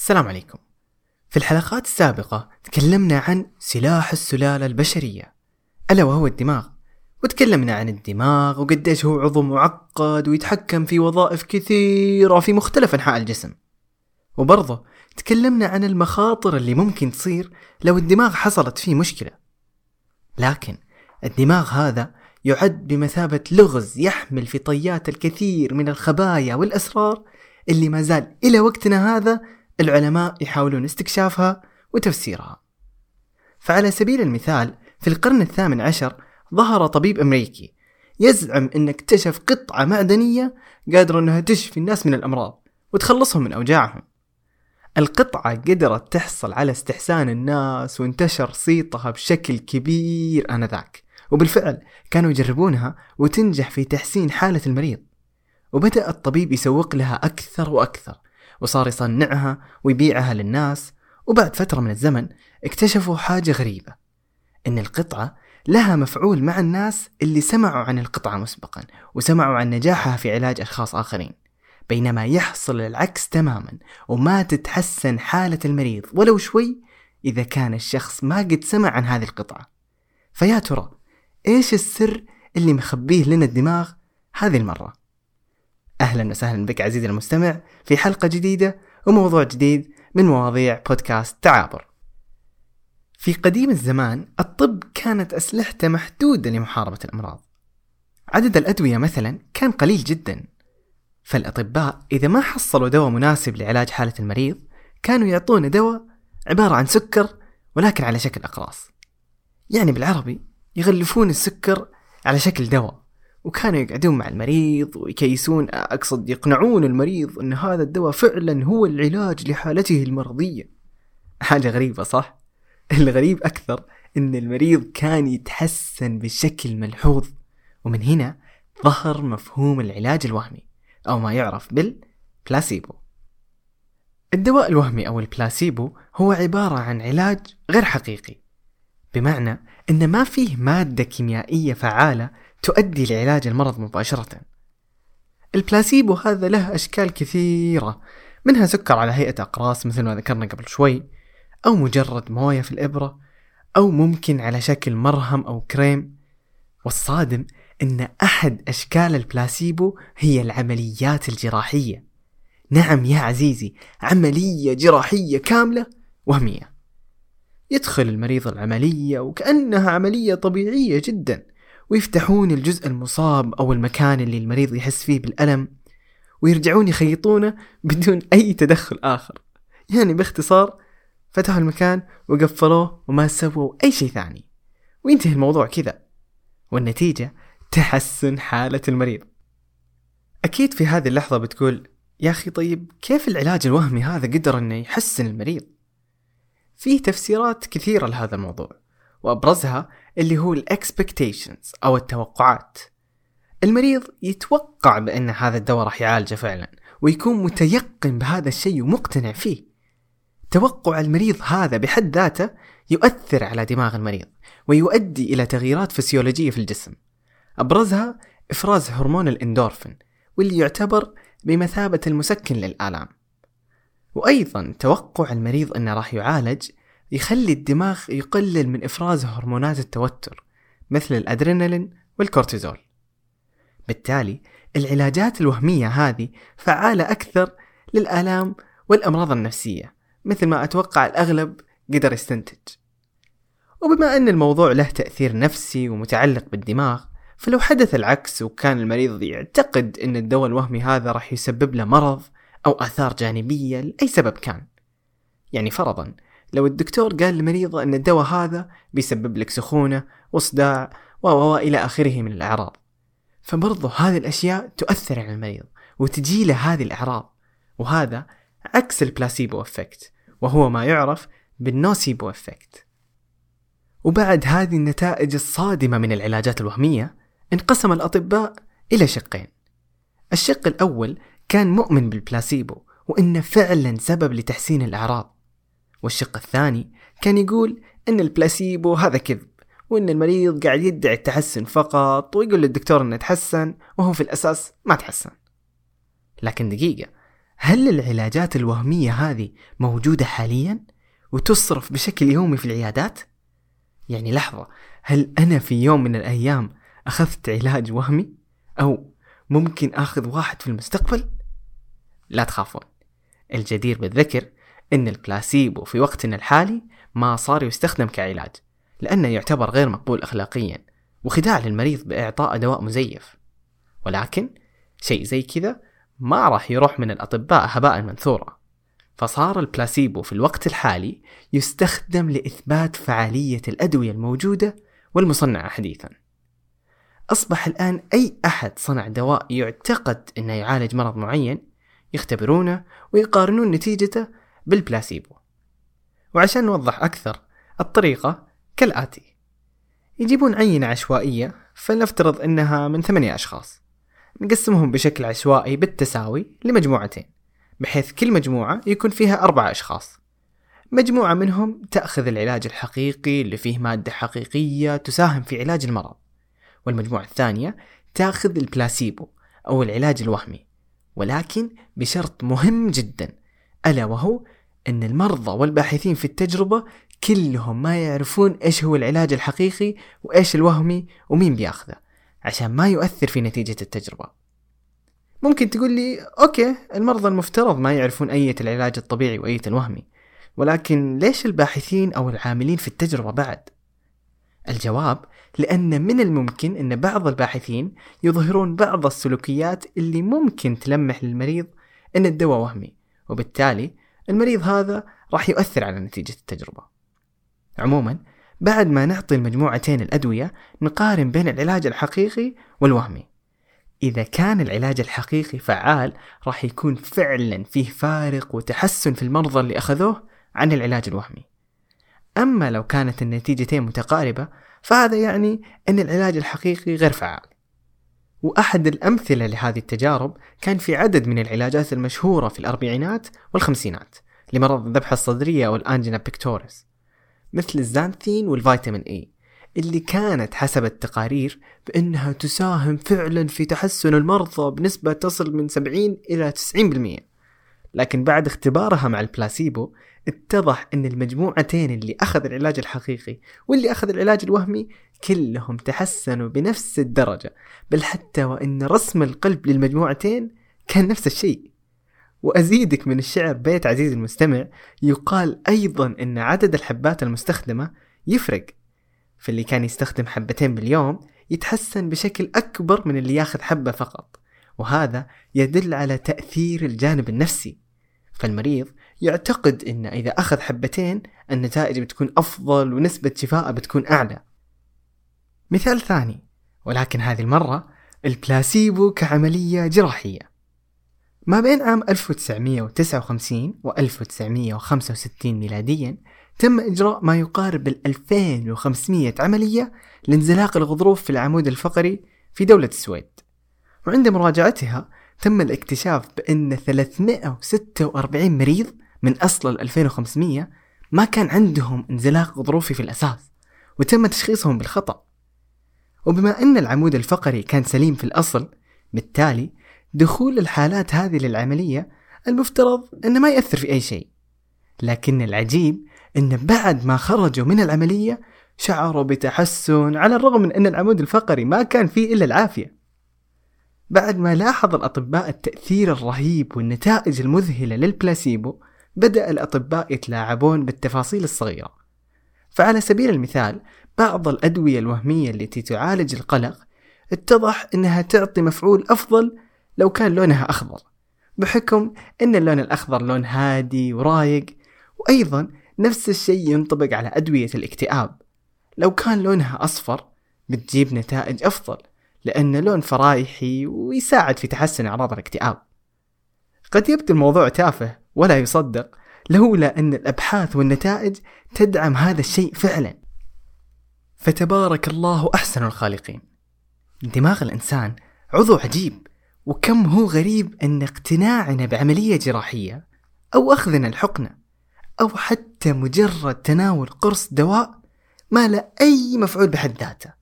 السلام عليكم. في الحلقات السابقة تكلمنا عن سلاح السلالة البشرية ألا وهو الدماغ. وتكلمنا عن الدماغ وقديش هو عضو معقد ويتحكم في وظائف كثيرة في مختلف أنحاء الجسم. وبرضه تكلمنا عن المخاطر اللي ممكن تصير لو الدماغ حصلت فيه مشكلة. لكن الدماغ هذا يعد بمثابة لغز يحمل في طيات الكثير من الخبايا والأسرار اللي ما زال إلى وقتنا هذا العلماء يحاولون استكشافها وتفسيرها. فعلى سبيل المثال في القرن الثامن عشر ظهر طبيب أمريكي يزعم أنه اكتشف قطعة معدنية قادرة أنها تشفي الناس من الأمراض وتخلصهم من أوجاعهم. القطعة قدرت تحصل على استحسان الناس وانتشر صيتها بشكل كبير آنذاك. وبالفعل كانوا يجربونها وتنجح في تحسين حالة المريض. وبدأ الطبيب يسوق لها أكثر وأكثر. وصار يصنعها ويبيعها للناس وبعد فترة من الزمن اكتشفوا حاجة غريبة إن القطعة لها مفعول مع الناس اللي سمعوا عن القطعة مسبقا وسمعوا عن نجاحها في علاج أشخاص آخرين بينما يحصل العكس تماما وما تتحسن حالة المريض ولو شوي إذا كان الشخص ما قد سمع عن هذه القطعة. فيا ترى إيش السر اللي مخبيه لنا الدماغ هذه المرة؟ أهلا وسهلا بك عزيزي المستمع في حلقة جديدة وموضوع جديد من مواضيع بودكاست تعابر في قديم الزمان الطب كانت أسلحته محدودة لمحاربة الأمراض. عدد الأدوية مثلا كان قليل جدا. فالأطباء إذا ما حصلوا دواء مناسب لعلاج حالة المريض كانوا يعطونه دواء عبارة عن سكر ولكن على شكل أقراص. يعني بالعربي يغلفون السكر على شكل دواء. وكانوا يقعدون مع المريض ويكيسون. أقصد يقنعون المريض أن هذا الدواء فعلا هو العلاج لحالته المرضية. حاجة غريبة صح؟ الغريب أكثر أن المريض كان يتحسن بشكل ملحوظ ومن هنا ظهر مفهوم العلاج الوهمي أو ما يعرف بالبلاسيبو. الدواء الوهمي أو البلاسيبو هو عبارة عن علاج غير حقيقي بمعنى أن ما فيه مادة كيميائية فعالة تؤدي لعلاج المرض مباشرة. البلاسيبو هذا له أشكال كثيرة منها سكر على هيئة أقراص مثل ما ذكرنا قبل شوي أو مجرد موية في الإبرة أو ممكن على شكل مرهم أو كريم. والصادم أن أحد أشكال البلاسيبو هي العمليات الجراحية. نعم يا عزيزي عملية جراحية كاملة وهمية. يدخل المريض العملية وكأنها عملية طبيعية جدا ويفتحون الجزء المصاب أو المكان اللي المريض يحس فيه بالألم ويرجعون يخيطونه بدون أي تدخل آخر. يعني باختصار فتحوا المكان وقفلوه وما سووا أي شيء ثاني. وينتهي الموضوع كذا. والنتيجة تحسن حالة المريض. أكيد في هذه اللحظة بتقول يا أخي طيب كيف العلاج الوهمي هذا قدر أنه يحسن المريض؟ فيه تفسيرات كثيرة لهذا الموضوع وأبرزها اللي هو الإكسبكتيشنز أو التوقعات. المريض يتوقع بأن هذا الدواء راح يعالجه فعلا ويكون متيقن بهذا الشيء ومقتنع فيه. توقع المريض هذا بحد ذاته يؤثر على دماغ المريض ويؤدي إلى تغييرات فسيولوجية في الجسم. أبرزها إفراز هرمون الإندورفين واللي يعتبر بمثابة المسكن للآلام. وأيضا توقع المريض أنه راح يعالج يخلي الدماغ يقلل من إفراز هرمونات التوتر مثل الأدرينالين والكورتيزول. بالتالي العلاجات الوهمية هذه فعالة أكثر للآلام والأمراض النفسية مثل ما أتوقع الأغلب قدر يستنتج. وبما أن الموضوع له تأثير نفسي ومتعلق بالدماغ فلو حدث العكس وكان المريض يعتقد أن الدواء الوهمي هذا راح يسبب له مرض أو آثار جانبية لأي سبب كان. يعني فرضا لو الدكتور قال للمريضة أن الدواء هذا بيسبب لك سخونة وصداع و إلى آخره من الأعراض. فبرضه هذه الأشياء تؤثر على المريض وتجي له هذه الأعراض. وهذا عكس ال placebo effect وهو ما يعرف بال nocebo effect. وبعد هذه النتائج الصادمة من العلاجات الوهمية انقسم الأطباء إلى شقين. الشق الأول كان مؤمن بالبلاسيبو وإنه فعلا سبب لتحسين الأعراض والشق الثاني كان يقول إن البلاسيبو هذا كذب وإن المريض قاعد يدعي التحسن فقط ويقول للدكتور إنه تحسن وهو في الأساس ما تحسن لكن دقيقة هل العلاجات الوهمية هذه موجودة حاليا وتصرف بشكل يومي في العيادات؟ يعني لحظة هل أنا في يوم من الأيام أخذت علاج وهمي؟ أو ممكن آخذ واحد في المستقبل؟ لا تخافون. الجدير بالذكر أن البلاسيبو في وقتنا الحالي ما صار يستخدم كعلاج لأنه يعتبر غير مقبول أخلاقيا وخداع للمريض بإعطاء دواء مزيف. ولكن شيء زي كذا ما راح يروح من الأطباء هباء منثورا فصار البلاسيبو في الوقت الحالي يستخدم لإثبات فعالية الأدوية الموجودة والمصنعة حديثا. أصبح الآن أي أحد صنع دواء يعتقد أنه يعالج مرض معين يختبرونه ويقارنون نتيجته بالبلاسيبو. وعشان نوضح أكثر الطريقة كالآتي. يجيبون عينة عشوائية فلنفترض أنها من ثمانية أشخاص. نقسمهم بشكل عشوائي بالتساوي لمجموعتين بحيث كل مجموعة يكون فيها أربعة أشخاص. مجموعة منهم تأخذ العلاج الحقيقي اللي فيه مادة حقيقية تساهم في علاج المرض والمجموعة الثانية تأخذ البلاسيبو أو العلاج الوهمي. ولكن بشرط مهم جدا ألا وهو أن المرضى والباحثين في التجربة كلهم ما يعرفون إيش هو العلاج الحقيقي وإيش الوهمي ومين بيأخذه عشان ما يؤثر في نتيجة التجربة ممكن تقول لي أوكي المرضى المفترض ما يعرفون أية العلاج الطبيعي وأية الوهمي ولكن ليش الباحثين أو العاملين في التجربة بعد؟ الجواب لأن من الممكن أن بعض الباحثين يظهرون بعض السلوكيات اللي ممكن تلمح للمريض أن الدواء وهمي وبالتالي المريض هذا راح يؤثر على نتيجة التجربة. عموما بعد ما نعطي المجموعتين الأدوية نقارن بين العلاج الحقيقي والوهمي. إذا كان العلاج الحقيقي فعال راح يكون فعلا فيه فارق وتحسن في المرضى اللي أخذوه عن العلاج الوهمي. أما لو كانت النتيجتين متقاربة فهذا يعني أن العلاج الحقيقي غير فعال. وأحد الأمثلة لهذه التجارب كان في عدد من العلاجات المشهورة في الأربعينات والخمسينات لمرض الذبحة الصدرية والأنجينا بيكتوريس مثل الزانثين والفيتامين إي اللي كانت حسب التقارير بأنها تساهم فعلا في تحسن المرضى بنسبة تصل من 70 إلى 90% لكن بعد اختبارها مع البلاسيبو اتضح أن المجموعتين اللي أخذ العلاج الحقيقي واللي أخذ العلاج الوهمي كلهم تحسنوا بنفس الدرجة بل حتى وأن رسم القلب للمجموعتين كان نفس الشيء. وأزيدك من الشعر بيت عزيز المستمع يقال أيضا أن عدد الحبات المستخدمة يفرق. فاللي كان يستخدم حبتين باليوم يتحسن بشكل أكبر من اللي ياخذ حبة فقط. وهذا يدل على تأثير الجانب النفسي. فالمريض يعتقد أن إذا أخذ حبتين النتائج بتكون أفضل ونسبة شفاء بتكون أعلى. مثال ثاني ولكن هذه المرة البلاسيبو كعملية جراحية. ما بين عام 1959 و 1965 ميلاديا تم إجراء ما يقارب ال 2500 عملية لانزلاق الغضروف في العمود الفقري في دولة السويد. وعند مراجعتها تم الاكتشاف بأن 346 مريض من أصل ال 2500 ما كان عندهم انزلاق غضروفي في الأساس وتم تشخيصهم بالخطأ. وبما أن العمود الفقري كان سليم في الأصل بالتالي دخول الحالات هذه للعملية المفترض أنه ما يأثر في أي شيء. لكن العجيب أن بعد ما خرجوا من العملية شعروا بتحسن على الرغم من أن العمود الفقري ما كان فيه إلا العافية. بعد ما لاحظ الأطباء التأثير الرهيب والنتائج المذهلة للبلاسيبو بدأ الأطباء يتلاعبون بالتفاصيل الصغيرة. فعلى سبيل المثال بعض الأدوية الوهمية التي تعالج القلق اتضح أنها تعطي مفعول أفضل لو كان لونها أخضر بحكم أن اللون الأخضر لون هادي ورايق وأيضا نفس الشيء ينطبق على أدوية الاكتئاب. لو كان لونها أصفر بتجيب نتائج أفضل. لأن لون فرايحي ويساعد في تحسن أعراض الاكتئاب. قد يبدو الموضوع تافه ولا يصدق لولا أن الأبحاث والنتائج تدعم هذا الشيء فعلا. فتبارك الله أحسن الخالقين. دماغ الإنسان عضو عجيب. وكم هو غريب أن اقتناعنا بعملية جراحية أو أخذنا الحقنة أو حتى مجرد تناول قرص دواء ما له أي مفعول بحد ذاته.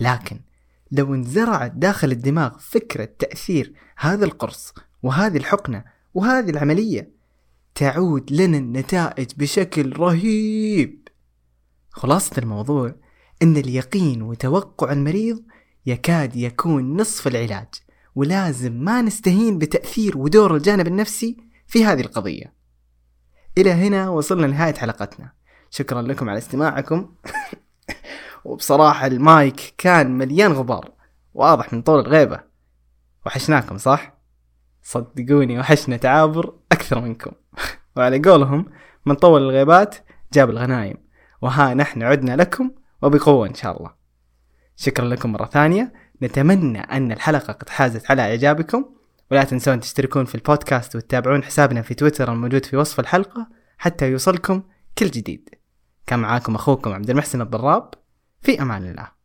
لكن لو انزرعت داخل الدماغ فكرة تأثير هذا القرص وهذه الحقنة وهذه العملية تعود لنا النتائج بشكل رهيب. خلاصة الموضوع أن اليقين وتوقع المريض يكاد يكون نصف العلاج ولازم ما نستهين بتأثير ودور الجانب النفسي في هذه القضية. إلى هنا وصلنا لنهاية حلقتنا. شكرا لكم على استماعكم. وبصراحة المايك كان مليان غبار واضح من طول الغيبة. وحشناكم صح؟ صدقوني وحشنا تعابر أكثر منكم. وعلى قولهم من طول الغيبات جاب الغنايم. وها نحن عدنا لكم وبقوة إن شاء الله. شكرا لكم مرة ثانية. نتمنى أن الحلقة قد حازت على إعجابكم. ولا تنسون تشتركون في البودكاست وتتابعون حسابنا في تويتر الموجود في وصف الحلقة حتى يوصلكم كل جديد. كان معاكم أخوكم عبد المحسن الضراب. في أمان الله.